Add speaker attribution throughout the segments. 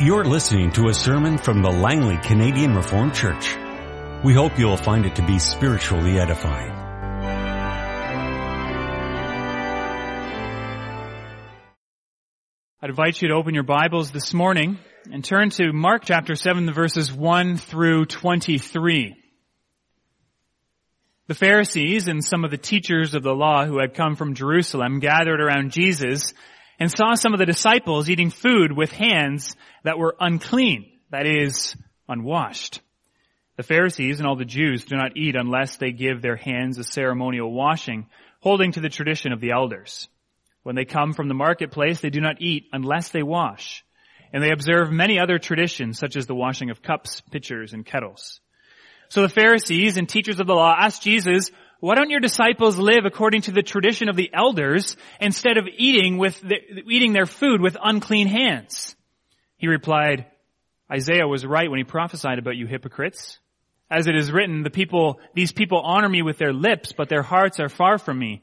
Speaker 1: You're listening to a sermon from the Langley Canadian Reformed Church. We hope you'll find it to be spiritually edifying.
Speaker 2: I'd invite you to open your Bibles this morning and turn to Mark chapter 7, the verses 1 through 23. The Pharisees and some of the teachers of the law who had come from Jerusalem gathered around Jesus and saw some of the disciples eating food with hands that were unclean, that is, unwashed. The Pharisees and all the Jews do not eat unless they give their hands a ceremonial washing, holding to the tradition of the elders. When they come from the marketplace, they do not eat unless they wash. And they observe many other traditions, such as the washing of cups, pitchers, and kettles. So the Pharisees and teachers of the law asked Jesus, why don't your disciples live according to the tradition of the elders instead of eating with the, eating their food with unclean hands? He replied, Isaiah was right when he prophesied about you hypocrites. As it is written, the people, these people honor me with their lips, but their hearts are far from me.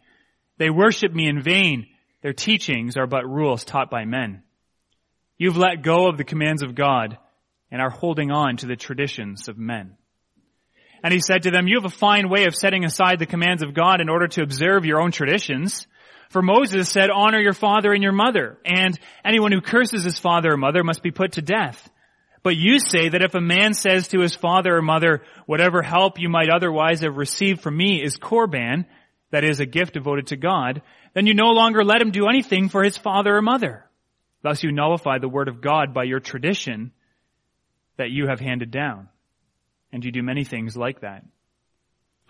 Speaker 2: They worship me in vain. Their teachings are but rules taught by men. You've let go of the commands of God and are holding on to the traditions of men. And he said to them, you have a fine way of setting aside the commands of God in order to observe your own traditions. For Moses said, honor your father and your mother, and anyone who curses his father or mother must be put to death. But you say that if a man says to his father or mother, whatever help you might otherwise have received from me is korban, that is a gift devoted to God, then you no longer let him do anything for his father or mother. Thus you nullify the word of God by your tradition that you have handed down. And you do many things like that.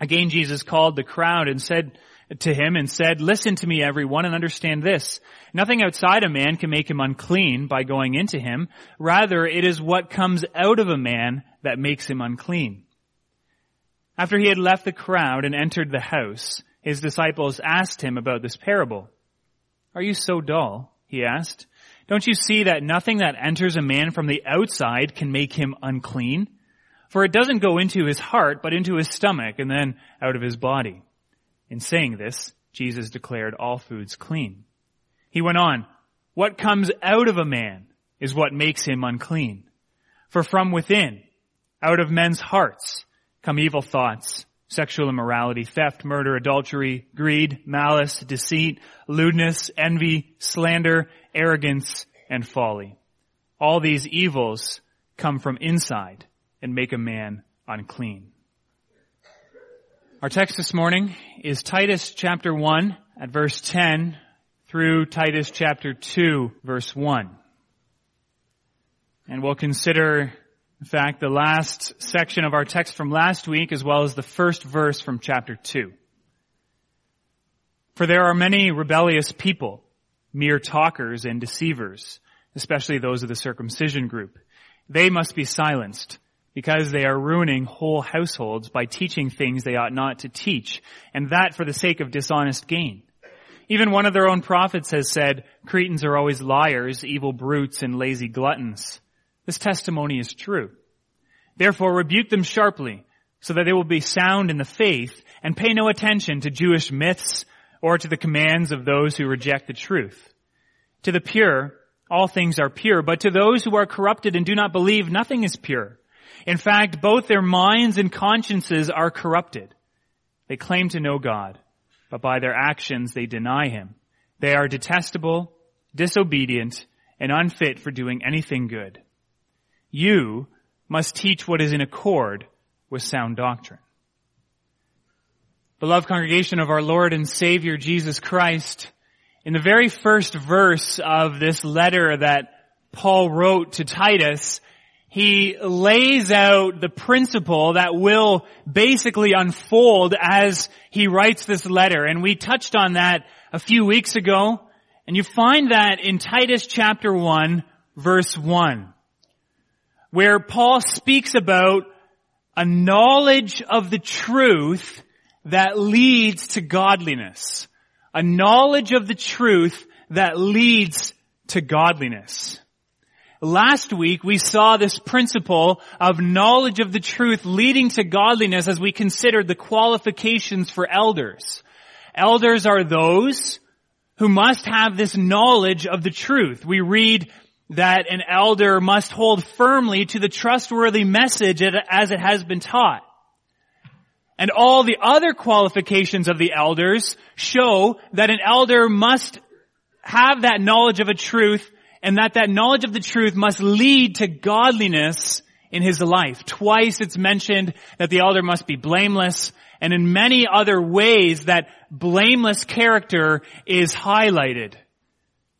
Speaker 2: Again, Jesus called the crowd and said to him and said, listen to me everyone and understand this. Nothing outside a man can make him unclean by going into him. Rather, it is what comes out of a man that makes him unclean. After he had left the crowd and entered the house, his disciples asked him about this parable. Are you so dull? He asked. Don't you see that nothing that enters a man from the outside can make him unclean? For it doesn't go into his heart, but into his stomach and then out of his body. In saying this, Jesus declared all foods clean. He went on, what comes out of a man is what makes him unclean. For from within, out of men's hearts, come evil thoughts, sexual immorality, theft, murder, adultery, greed, malice, deceit, lewdness, envy, slander, arrogance, and folly. All these evils come from inside and make a man unclean. Our text this morning is Titus chapter 1 at verse 10 through Titus chapter 2 verse 1. And we'll consider, in fact, the last section of our text from last week as well as the first verse from chapter 2. For there are many rebellious people, mere talkers and deceivers, especially those of the circumcision group. They must be silenced because they are ruining whole households by teaching things they ought not to teach, and that for the sake of dishonest gain. Even one of their own prophets has said, Cretans are always liars, evil brutes, and lazy gluttons. This testimony is true. Therefore rebuke them sharply, so that they will be sound in the faith, and pay no attention to Jewish myths or to the commands of those who reject the truth. To the pure, all things are pure, but to those who are corrupted and do not believe, nothing is pure. In fact, both their minds and consciences are corrupted. They claim to know God, but by their actions they deny Him. They are detestable, disobedient, and unfit for doing anything good. You must teach what is in accord with sound doctrine. Beloved congregation of our Lord and Savior Jesus Christ, in the very first verse of this letter that Paul wrote to Titus, he lays out the principle that will basically unfold as he writes this letter. And we touched on that a few weeks ago. And you find that in Titus chapter 1 verse 1, where Paul speaks about a knowledge of the truth that leads to godliness. A knowledge of the truth that leads to godliness. Last week we saw this principle of knowledge of the truth leading to godliness as we considered the qualifications for elders. Elders are those who must have this knowledge of the truth. We read that an elder must hold firmly to the trustworthy message as it has been taught. And all the other qualifications of the elders show that an elder must have that knowledge of a truth and that that knowledge of the truth must lead to godliness in his life. Twice it's mentioned that the elder must be blameless and in many other ways that blameless character is highlighted.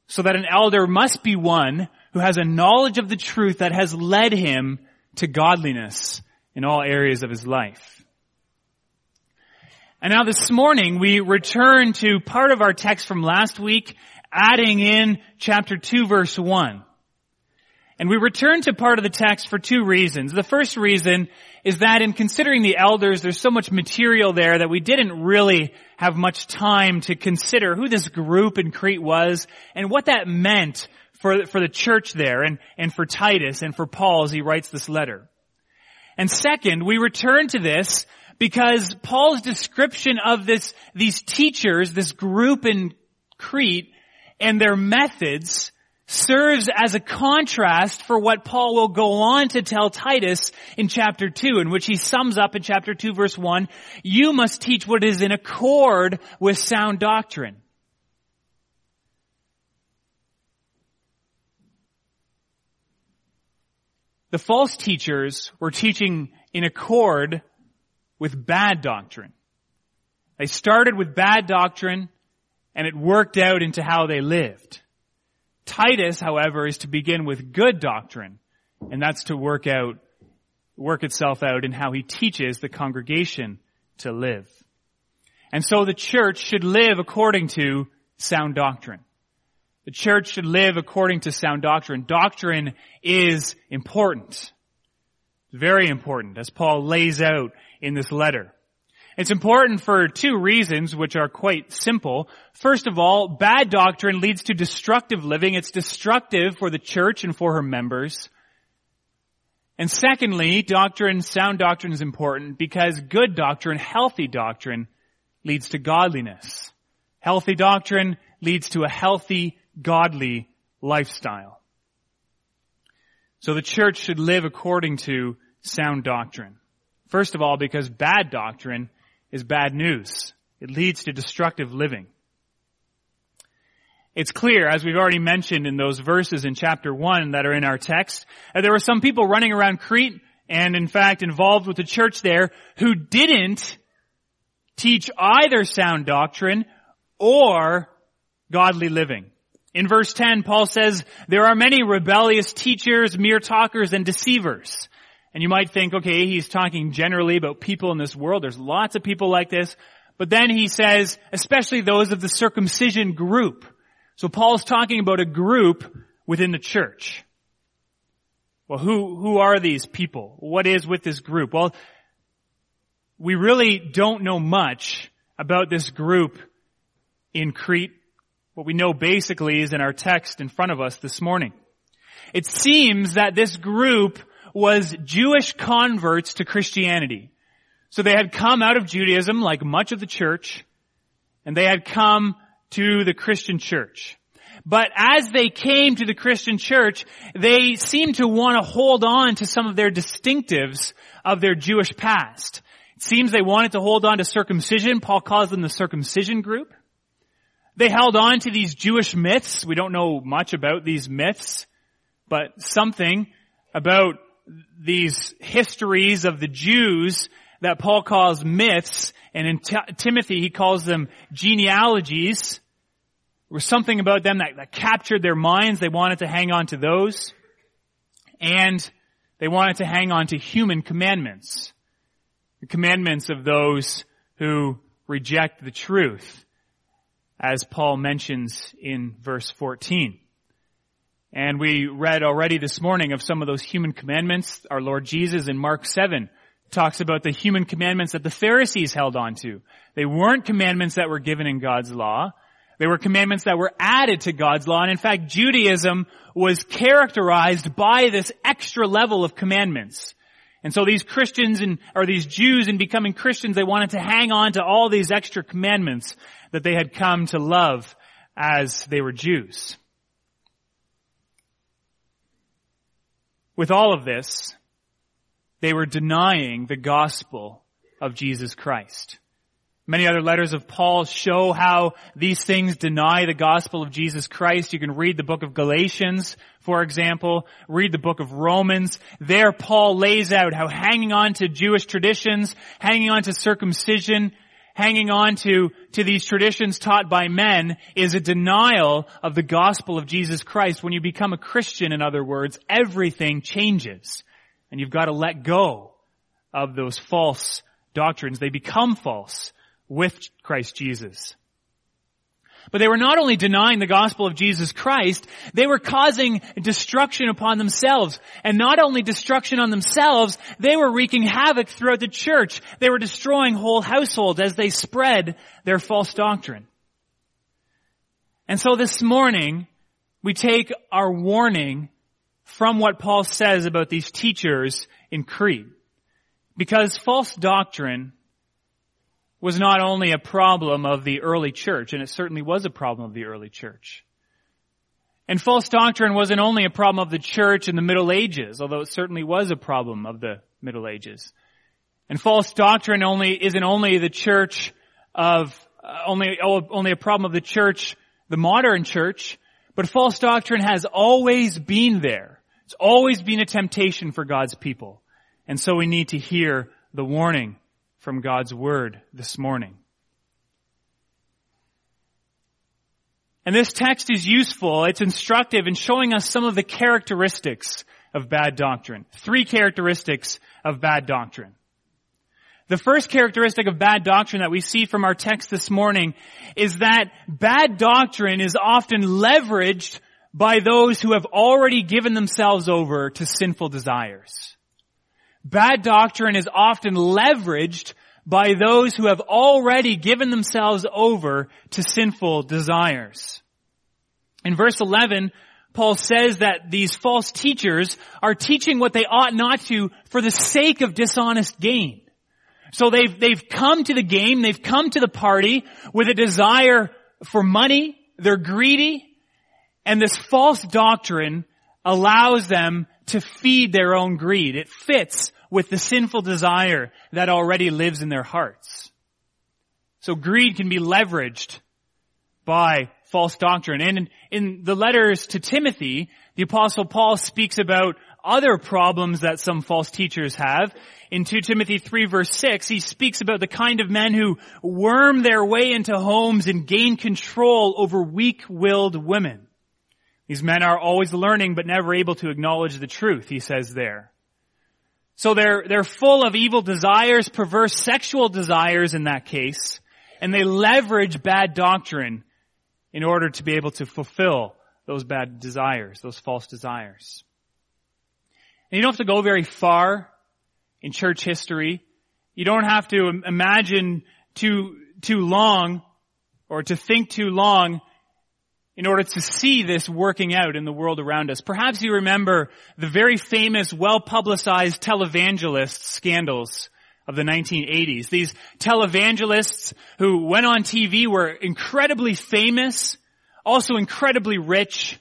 Speaker 2: So that an elder must be one who has a knowledge of the truth that has led him to godliness in all areas of his life. And now this morning we return to part of our text from last week adding in chapter 2 verse 1. And we return to part of the text for two reasons. The first reason is that in considering the elders, there's so much material there that we didn't really have much time to consider who this group in Crete was and what that meant for, for the church there and, and for Titus and for Paul as he writes this letter. And second, we return to this because Paul's description of this, these teachers, this group in Crete, and their methods serves as a contrast for what Paul will go on to tell Titus in chapter 2, in which he sums up in chapter 2 verse 1, you must teach what is in accord with sound doctrine. The false teachers were teaching in accord with bad doctrine. They started with bad doctrine and it worked out into how they lived. Titus, however, is to begin with good doctrine, and that's to work out, work itself out in how he teaches the congregation to live. And so the church should live according to sound doctrine. The church should live according to sound doctrine. Doctrine is important. Very important, as Paul lays out in this letter. It's important for two reasons, which are quite simple. First of all, bad doctrine leads to destructive living. It's destructive for the church and for her members. And secondly, doctrine, sound doctrine is important because good doctrine, healthy doctrine, leads to godliness. Healthy doctrine leads to a healthy, godly lifestyle. So the church should live according to sound doctrine. First of all, because bad doctrine is bad news. It leads to destructive living. It's clear, as we've already mentioned in those verses in chapter 1 that are in our text, that there were some people running around Crete and in fact involved with the church there who didn't teach either sound doctrine or godly living. In verse 10, Paul says, there are many rebellious teachers, mere talkers, and deceivers. And you might think, okay, he's talking generally about people in this world. There's lots of people like this. But then he says, especially those of the circumcision group. So Paul's talking about a group within the church. Well, who, who are these people? What is with this group? Well, we really don't know much about this group in Crete. What we know basically is in our text in front of us this morning. It seems that this group was Jewish converts to Christianity. So they had come out of Judaism like much of the church, and they had come to the Christian church. But as they came to the Christian church, they seemed to want to hold on to some of their distinctives of their Jewish past. It seems they wanted to hold on to circumcision. Paul calls them the circumcision group. They held on to these Jewish myths. We don't know much about these myths, but something about these histories of the Jews that Paul calls myths, and in T- Timothy he calls them genealogies. There was something about them that, that captured their minds. They wanted to hang on to those. And they wanted to hang on to human commandments. The commandments of those who reject the truth, as Paul mentions in verse 14. And we read already this morning of some of those human commandments. Our Lord Jesus in Mark 7 talks about the human commandments that the Pharisees held on to. They weren't commandments that were given in God's law. They were commandments that were added to God's law. And in fact, Judaism was characterized by this extra level of commandments. And so these Christians and, or these Jews in becoming Christians, they wanted to hang on to all these extra commandments that they had come to love as they were Jews. With all of this, they were denying the gospel of Jesus Christ. Many other letters of Paul show how these things deny the gospel of Jesus Christ. You can read the book of Galatians, for example, read the book of Romans. There Paul lays out how hanging on to Jewish traditions, hanging on to circumcision, hanging on to, to these traditions taught by men is a denial of the gospel of Jesus Christ. When you become a Christian, in other words, everything changes. And you've got to let go of those false doctrines. They become false with Christ Jesus. But they were not only denying the gospel of Jesus Christ, they were causing destruction upon themselves. And not only destruction on themselves, they were wreaking havoc throughout the church. They were destroying whole households as they spread their false doctrine. And so this morning, we take our warning from what Paul says about these teachers in Crete. Because false doctrine was not only a problem of the early church, and it certainly was a problem of the early church. And false doctrine wasn't only a problem of the church in the Middle Ages, although it certainly was a problem of the Middle Ages. And false doctrine only isn't only the church of uh, only oh, only a problem of the church, the modern church, but false doctrine has always been there. It's always been a temptation for God's people. And so we need to hear the warning from God's Word this morning. And this text is useful, it's instructive in showing us some of the characteristics of bad doctrine. Three characteristics of bad doctrine. The first characteristic of bad doctrine that we see from our text this morning is that bad doctrine is often leveraged by those who have already given themselves over to sinful desires. Bad doctrine is often leveraged by those who have already given themselves over to sinful desires. In verse 11, Paul says that these false teachers are teaching what they ought not to for the sake of dishonest gain. So they've, they've come to the game, they've come to the party with a desire for money, they're greedy, and this false doctrine allows them to feed their own greed. It fits with the sinful desire that already lives in their hearts. So greed can be leveraged by false doctrine. And in, in, the letters to Timothy, the apostle Paul speaks about other problems that some false teachers have. In 2 Timothy 3 verse 6, he speaks about the kind of men who worm their way into homes and gain control over weak-willed women. These men are always learning but never able to acknowledge the truth, he says there. So they're, they're full of evil desires, perverse sexual desires in that case, and they leverage bad doctrine in order to be able to fulfill those bad desires, those false desires. And you don't have to go very far in church history. You don't have to imagine too, too long or to think too long in order to see this working out in the world around us. Perhaps you remember the very famous, well-publicized televangelist scandals of the 1980s. These televangelists who went on TV were incredibly famous, also incredibly rich,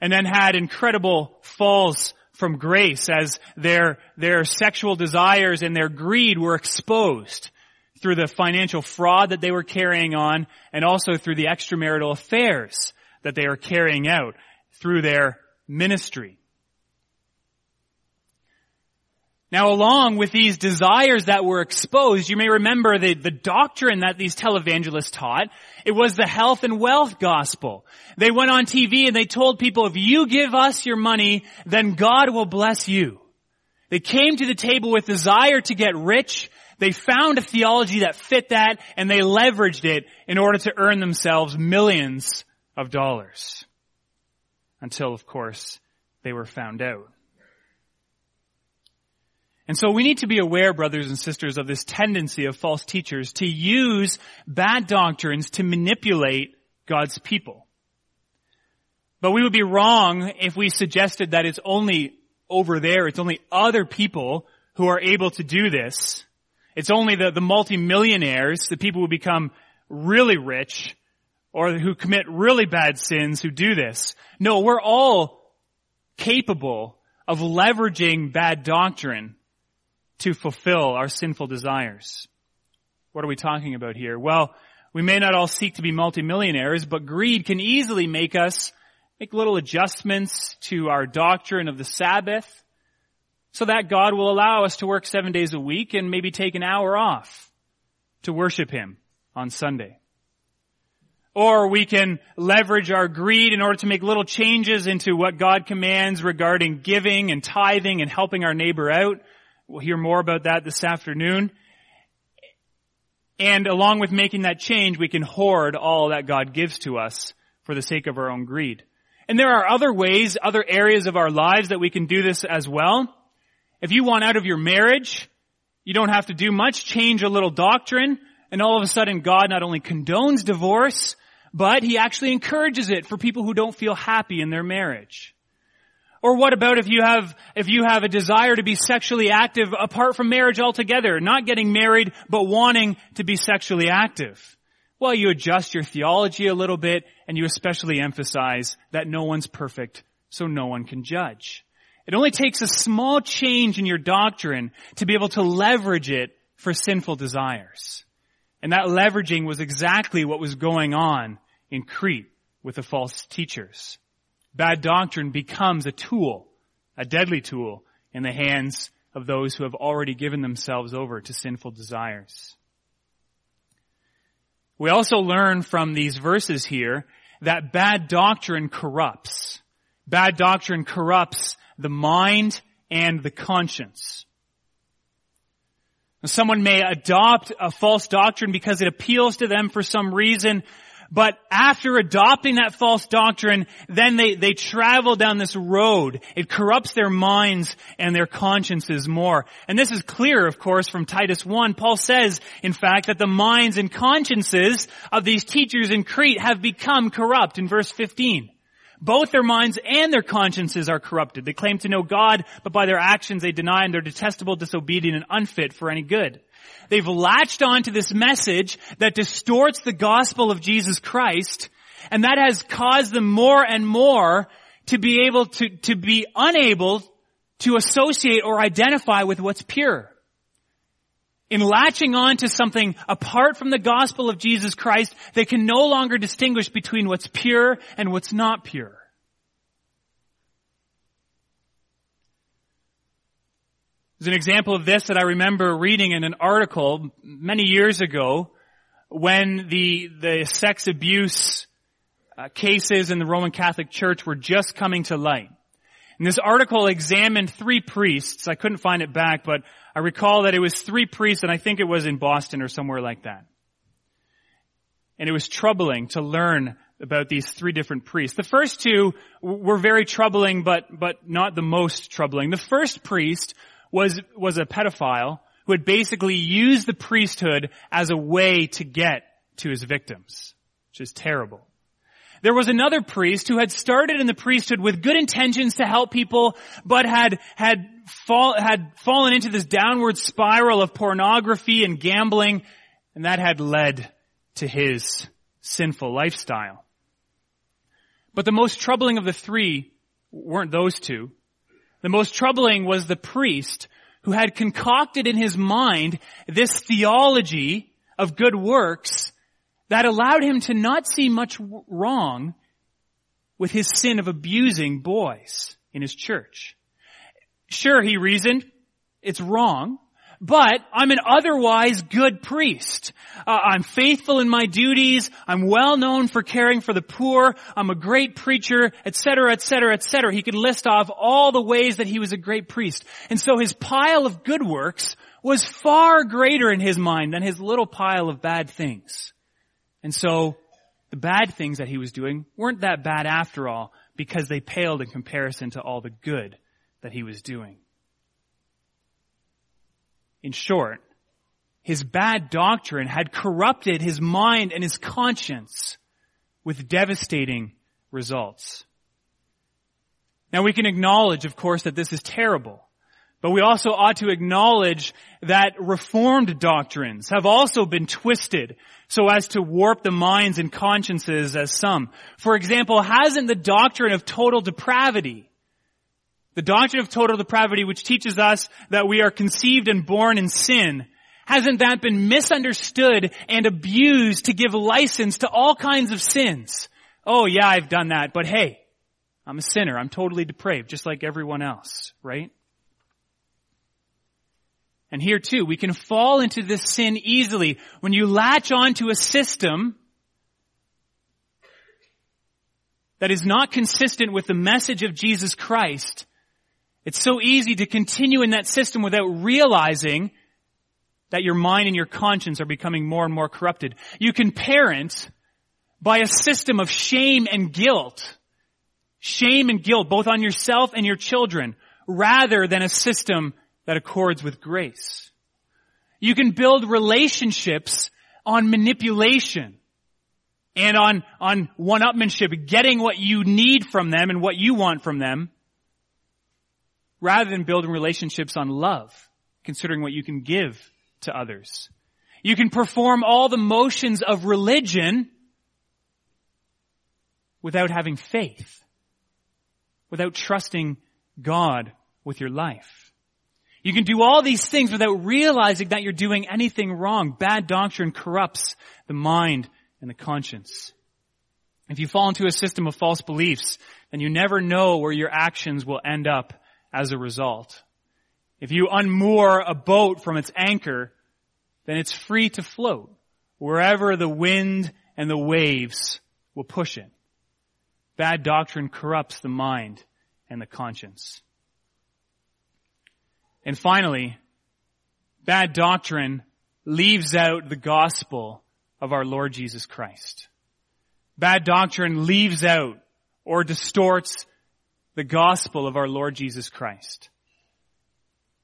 Speaker 2: and then had incredible falls from grace as their, their sexual desires and their greed were exposed through the financial fraud that they were carrying on and also through the extramarital affairs that they are carrying out through their ministry. Now along with these desires that were exposed, you may remember the, the doctrine that these televangelists taught. It was the health and wealth gospel. They went on TV and they told people, if you give us your money, then God will bless you. They came to the table with desire to get rich. They found a theology that fit that and they leveraged it in order to earn themselves millions of dollars. Until, of course, they were found out. And so we need to be aware, brothers and sisters, of this tendency of false teachers to use bad doctrines to manipulate God's people. But we would be wrong if we suggested that it's only over there, it's only other people who are able to do this. It's only the, the multimillionaires, the people who become really rich, or who commit really bad sins who do this. No, we're all capable of leveraging bad doctrine to fulfill our sinful desires. What are we talking about here? Well, we may not all seek to be multimillionaires, but greed can easily make us make little adjustments to our doctrine of the Sabbath so that God will allow us to work seven days a week and maybe take an hour off to worship Him on Sunday. Or we can leverage our greed in order to make little changes into what God commands regarding giving and tithing and helping our neighbor out. We'll hear more about that this afternoon. And along with making that change, we can hoard all that God gives to us for the sake of our own greed. And there are other ways, other areas of our lives that we can do this as well. If you want out of your marriage, you don't have to do much, change a little doctrine, and all of a sudden God not only condones divorce, but He actually encourages it for people who don't feel happy in their marriage. Or what about if you have, if you have a desire to be sexually active apart from marriage altogether, not getting married, but wanting to be sexually active? Well, you adjust your theology a little bit and you especially emphasize that no one's perfect, so no one can judge. It only takes a small change in your doctrine to be able to leverage it for sinful desires. And that leveraging was exactly what was going on in Crete with the false teachers. Bad doctrine becomes a tool, a deadly tool in the hands of those who have already given themselves over to sinful desires. We also learn from these verses here that bad doctrine corrupts. Bad doctrine corrupts the mind and the conscience. Someone may adopt a false doctrine because it appeals to them for some reason, but after adopting that false doctrine, then they, they travel down this road. It corrupts their minds and their consciences more. And this is clear, of course, from Titus 1. Paul says, in fact, that the minds and consciences of these teachers in Crete have become corrupt in verse 15. Both their minds and their consciences are corrupted. They claim to know God, but by their actions they deny and they're detestable, disobedient, and unfit for any good. They've latched onto this message that distorts the gospel of Jesus Christ, and that has caused them more and more to be able to, to be unable to associate or identify with what's pure. In latching on to something apart from the gospel of Jesus Christ, they can no longer distinguish between what's pure and what's not pure. There's an example of this that I remember reading in an article many years ago when the, the sex abuse uh, cases in the Roman Catholic Church were just coming to light. And this article examined three priests. I couldn't find it back, but I recall that it was three priests and I think it was in Boston or somewhere like that. And it was troubling to learn about these three different priests. The first two were very troubling, but, but not the most troubling. The first priest was, was a pedophile who had basically used the priesthood as a way to get to his victims, which is terrible. There was another priest who had started in the priesthood with good intentions to help people, but had, had, fall, had fallen into this downward spiral of pornography and gambling, and that had led to his sinful lifestyle. But the most troubling of the three weren't those two. The most troubling was the priest who had concocted in his mind this theology of good works that allowed him to not see much wrong with his sin of abusing boys in his church. Sure, he reasoned, it's wrong, but I'm an otherwise good priest. Uh, I'm faithful in my duties. I'm well known for caring for the poor. I'm a great preacher, etc., etc., etc. He could list off all the ways that he was a great priest. And so his pile of good works was far greater in his mind than his little pile of bad things. And so the bad things that he was doing weren't that bad after all because they paled in comparison to all the good that he was doing. In short, his bad doctrine had corrupted his mind and his conscience with devastating results. Now we can acknowledge, of course, that this is terrible. But we also ought to acknowledge that reformed doctrines have also been twisted so as to warp the minds and consciences as some. For example, hasn't the doctrine of total depravity The doctrine of total depravity, which teaches us that we are conceived and born in sin, hasn't that been misunderstood and abused to give license to all kinds of sins? Oh yeah, I've done that, but hey, I'm a sinner. I'm totally depraved, just like everyone else, right? And here too, we can fall into this sin easily. When you latch onto a system that is not consistent with the message of Jesus Christ, it's so easy to continue in that system without realizing that your mind and your conscience are becoming more and more corrupted. You can parent by a system of shame and guilt. Shame and guilt both on yourself and your children rather than a system that accords with grace. You can build relationships on manipulation and on, on one-upmanship, getting what you need from them and what you want from them, rather than building relationships on love, considering what you can give to others. You can perform all the motions of religion without having faith, without trusting God with your life. You can do all these things without realizing that you're doing anything wrong. Bad doctrine corrupts the mind and the conscience. If you fall into a system of false beliefs, then you never know where your actions will end up as a result. If you unmoor a boat from its anchor, then it's free to float wherever the wind and the waves will push it. Bad doctrine corrupts the mind and the conscience. And finally, bad doctrine leaves out the gospel of our Lord Jesus Christ. Bad doctrine leaves out or distorts the gospel of our Lord Jesus Christ.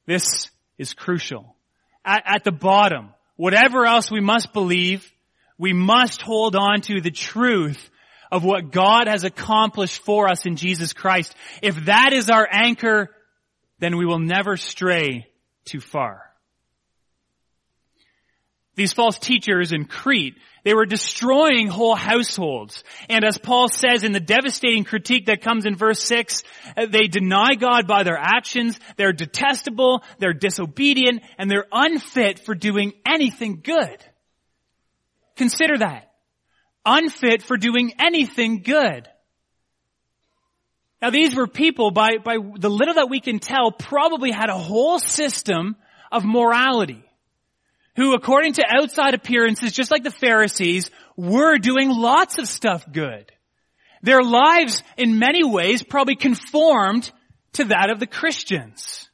Speaker 2: This is crucial. At, at, the bottom, whatever else we must believe, we must hold on to the truth of what God has accomplished for us in Jesus Christ. If that is our anchor, then we will never stray too far. These false teachers in Crete, they were destroying whole households. And as Paul says in the devastating critique that comes in verse 6, uh, they deny God by their actions, they're detestable, they're disobedient, and they're unfit for doing anything good. Consider that. Unfit for doing anything good. Now these were people, by, by the little that we can tell, probably had a whole system of morality. Who according to outside appearances, just like the Pharisees, were doing lots of stuff good. Their lives, in many ways, probably conformed to that of the Christians.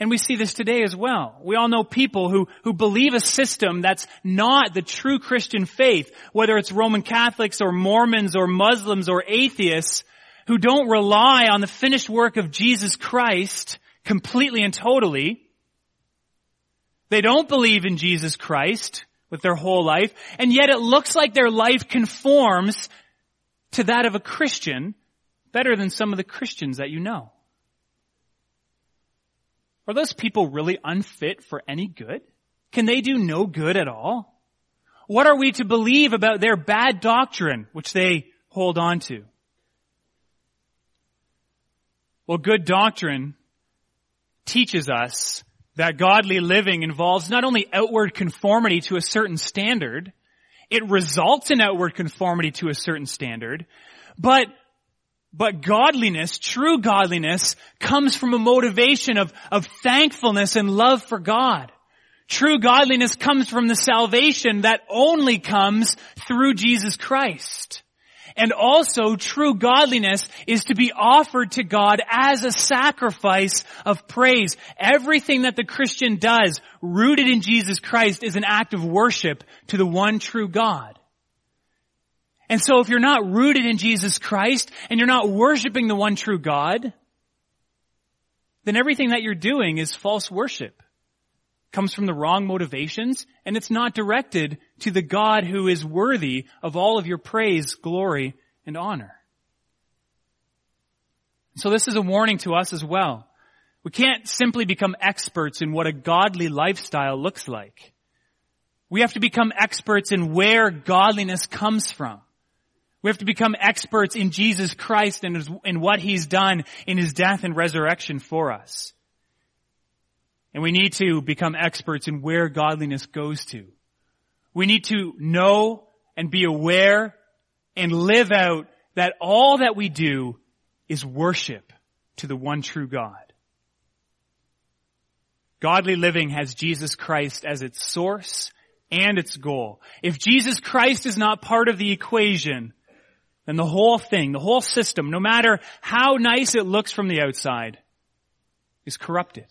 Speaker 2: And we see this today as well. We all know people who, who believe a system that's not the true Christian faith, whether it's Roman Catholics or Mormons or Muslims or atheists, who don't rely on the finished work of Jesus Christ completely and totally. They don't believe in Jesus Christ with their whole life, and yet it looks like their life conforms to that of a Christian better than some of the Christians that you know. Are those people really unfit for any good? Can they do no good at all? What are we to believe about their bad doctrine, which they hold on to? Well, good doctrine teaches us that godly living involves not only outward conformity to a certain standard, it results in outward conformity to a certain standard, but but godliness, true godliness, comes from a motivation of, of thankfulness and love for God. True godliness comes from the salvation that only comes through Jesus Christ. And also true godliness is to be offered to God as a sacrifice of praise. Everything that the Christian does rooted in Jesus Christ is an act of worship to the one true God. And so if you're not rooted in Jesus Christ and you're not worshiping the one true God, then everything that you're doing is false worship. It Comes from the wrong motivations and it's not directed to the God who is worthy of all of your praise, glory, and honor. So this is a warning to us as well. We can't simply become experts in what a godly lifestyle looks like. We have to become experts in where godliness comes from We have to become experts in Jesus Christ and in what He's done in His death and resurrection for us. And we need to become experts in where godliness goes to. We need to know and be aware and live out that all that we do is worship to the one true God. Godly living has Jesus Christ as its source and its goal. If Jesus Christ is not part of the equation, then the whole thing, the whole system, no matter how nice it looks from the outside, is corrupted.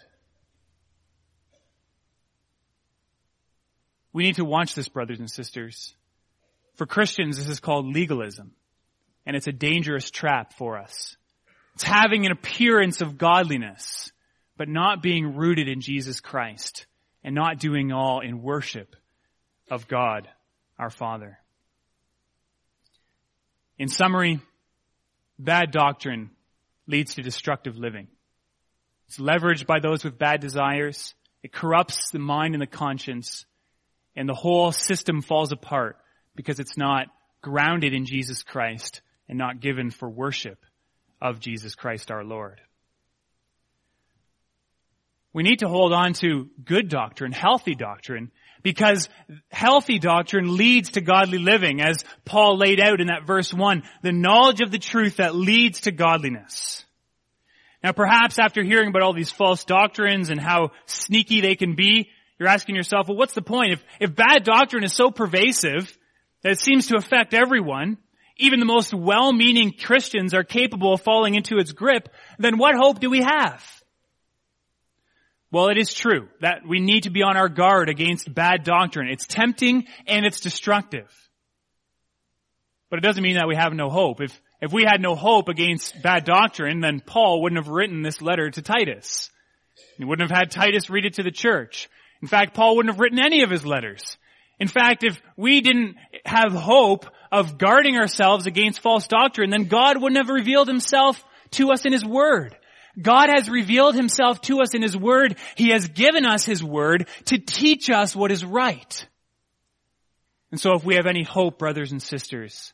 Speaker 2: We need to watch this, brothers and sisters. For Christians, this is called legalism. And it's a dangerous trap for us. It's having an appearance of godliness, but not being rooted in Jesus Christ and not doing all in worship of God, our Father. In summary, bad doctrine leads to destructive living. It's leveraged by those with bad desires. It corrupts the mind and the conscience and the whole system falls apart because it's not grounded in Jesus Christ and not given for worship of Jesus Christ our Lord. We need to hold on to good doctrine, healthy doctrine, because healthy doctrine leads to godly living, as Paul laid out in that verse one, the knowledge of the truth that leads to godliness. Now perhaps after hearing about all these false doctrines and how sneaky they can be, you're asking yourself, well, what's the point? If, if bad doctrine is so pervasive that it seems to affect everyone, even the most well-meaning Christians are capable of falling into its grip, then what hope do we have? Well, it is true that we need to be on our guard against bad doctrine. It's tempting and it's destructive. But it doesn't mean that we have no hope. If, if we had no hope against bad doctrine, then Paul wouldn't have written this letter to Titus. He wouldn't have had Titus read it to the church. In fact, Paul wouldn't have written any of his letters. In fact, if we didn't have hope of guarding ourselves against false doctrine, then God wouldn't have revealed himself to us in his word. God has revealed himself to us in his word. He has given us his word to teach us what is right. And so if we have any hope, brothers and sisters,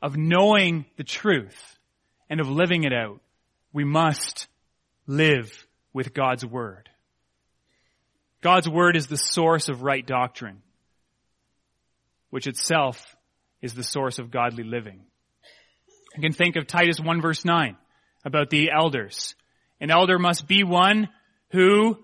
Speaker 2: of knowing the truth and of living it out, we must live with God's word. God's word is the source of right doctrine, which itself is the source of godly living. You can think of Titus 1 verse 9 about the elders. An elder must be one who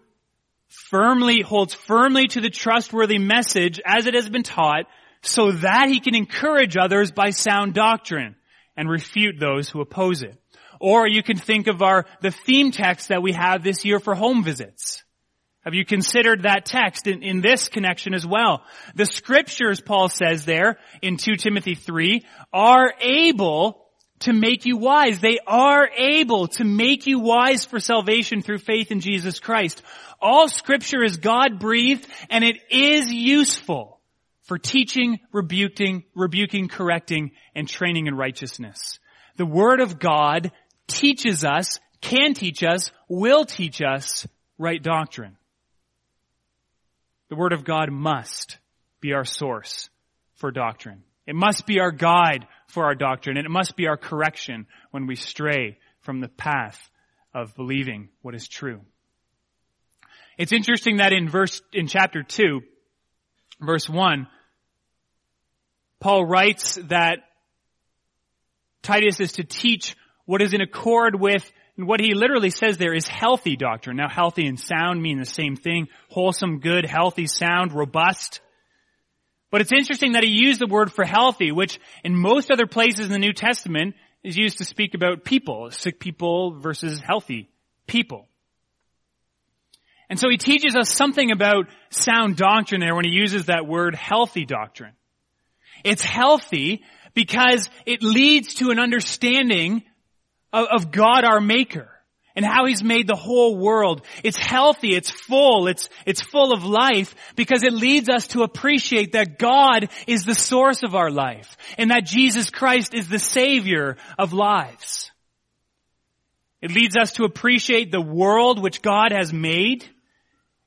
Speaker 2: firmly holds firmly to the trustworthy message as it has been taught so that he can encourage others by sound doctrine and refute those who oppose it. Or you can think of our, the theme text that we have this year for home visits. Have you considered that text in, in this connection as well? The scriptures, Paul says there in 2 Timothy 3, are able to make you wise. They are able to make you wise for salvation through faith in Jesus Christ. All scripture is God breathed and it is useful for teaching, rebuking, rebuking, correcting, and training in righteousness. The Word of God teaches us, can teach us, will teach us right doctrine. The Word of God must be our source for doctrine. It must be our guide for our doctrine, and it must be our correction when we stray from the path of believing what is true. It's interesting that in verse, in chapter 2, verse 1, Paul writes that Titus is to teach what is in accord with and what he literally says there is healthy doctrine. Now healthy and sound mean the same thing. Wholesome, good, healthy, sound, robust. But it's interesting that he used the word for healthy, which in most other places in the New Testament is used to speak about people, sick people versus healthy people. And so he teaches us something about sound doctrine there when he uses that word healthy doctrine. It's healthy because it leads to an understanding of, of God our maker and how he's made the whole world. It's healthy, it's full, it's, it's full of life because it leads us to appreciate that God is the source of our life and that Jesus Christ is the savior of lives. It leads us to appreciate the world which God has made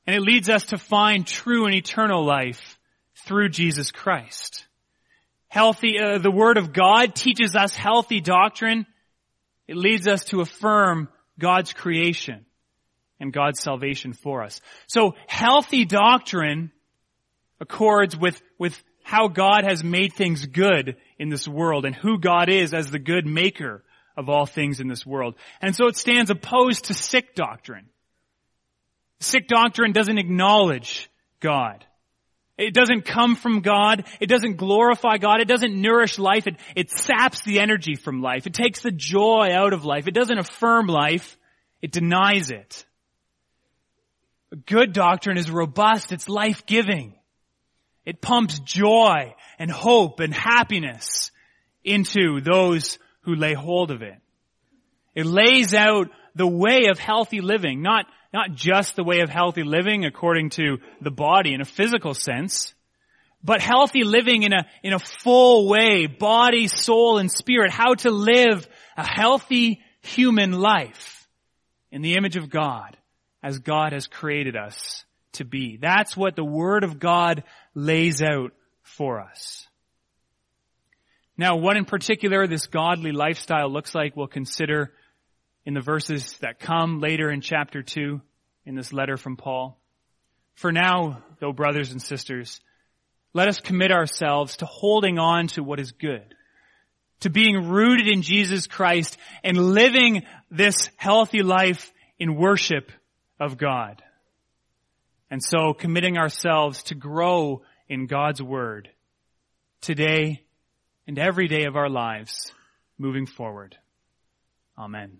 Speaker 2: and it leads us to find true and eternal life through Jesus Christ. healthy, uh, the Word of God teaches us healthy doctrine. It leads us to affirm God's creation and God's salvation for us. So healthy doctrine accords with, with how God has made things good in this world and who God is as the good maker of all things in this world. And so it stands opposed to sick doctrine. Sick doctrine doesn't acknowledge God. It doesn't come from God. It doesn't glorify God. It doesn't nourish life. It, it saps the energy from life. It takes the joy out of life. It doesn't affirm life. It denies it. A good doctrine is robust. It's life-giving. It pumps joy and hope and happiness into those who lay hold of it. It lays out the way of healthy living, not not just the way of healthy living according to the body in a physical sense, but healthy living in a, in a full way, body, soul, and spirit, how to live a healthy human life in the image of God as God has created us to be. That's what the Word of God lays out for us. Now, what in particular this godly lifestyle looks like, we'll consider in the verses that come later in chapter 2 in this letter from Paul. For now, though, brothers and sisters, let us commit ourselves to holding on to what is good, to being rooted in Jesus Christ and living this healthy life in worship of God. And so committing ourselves to grow in God's Word today and every day of our lives moving forward. Amen.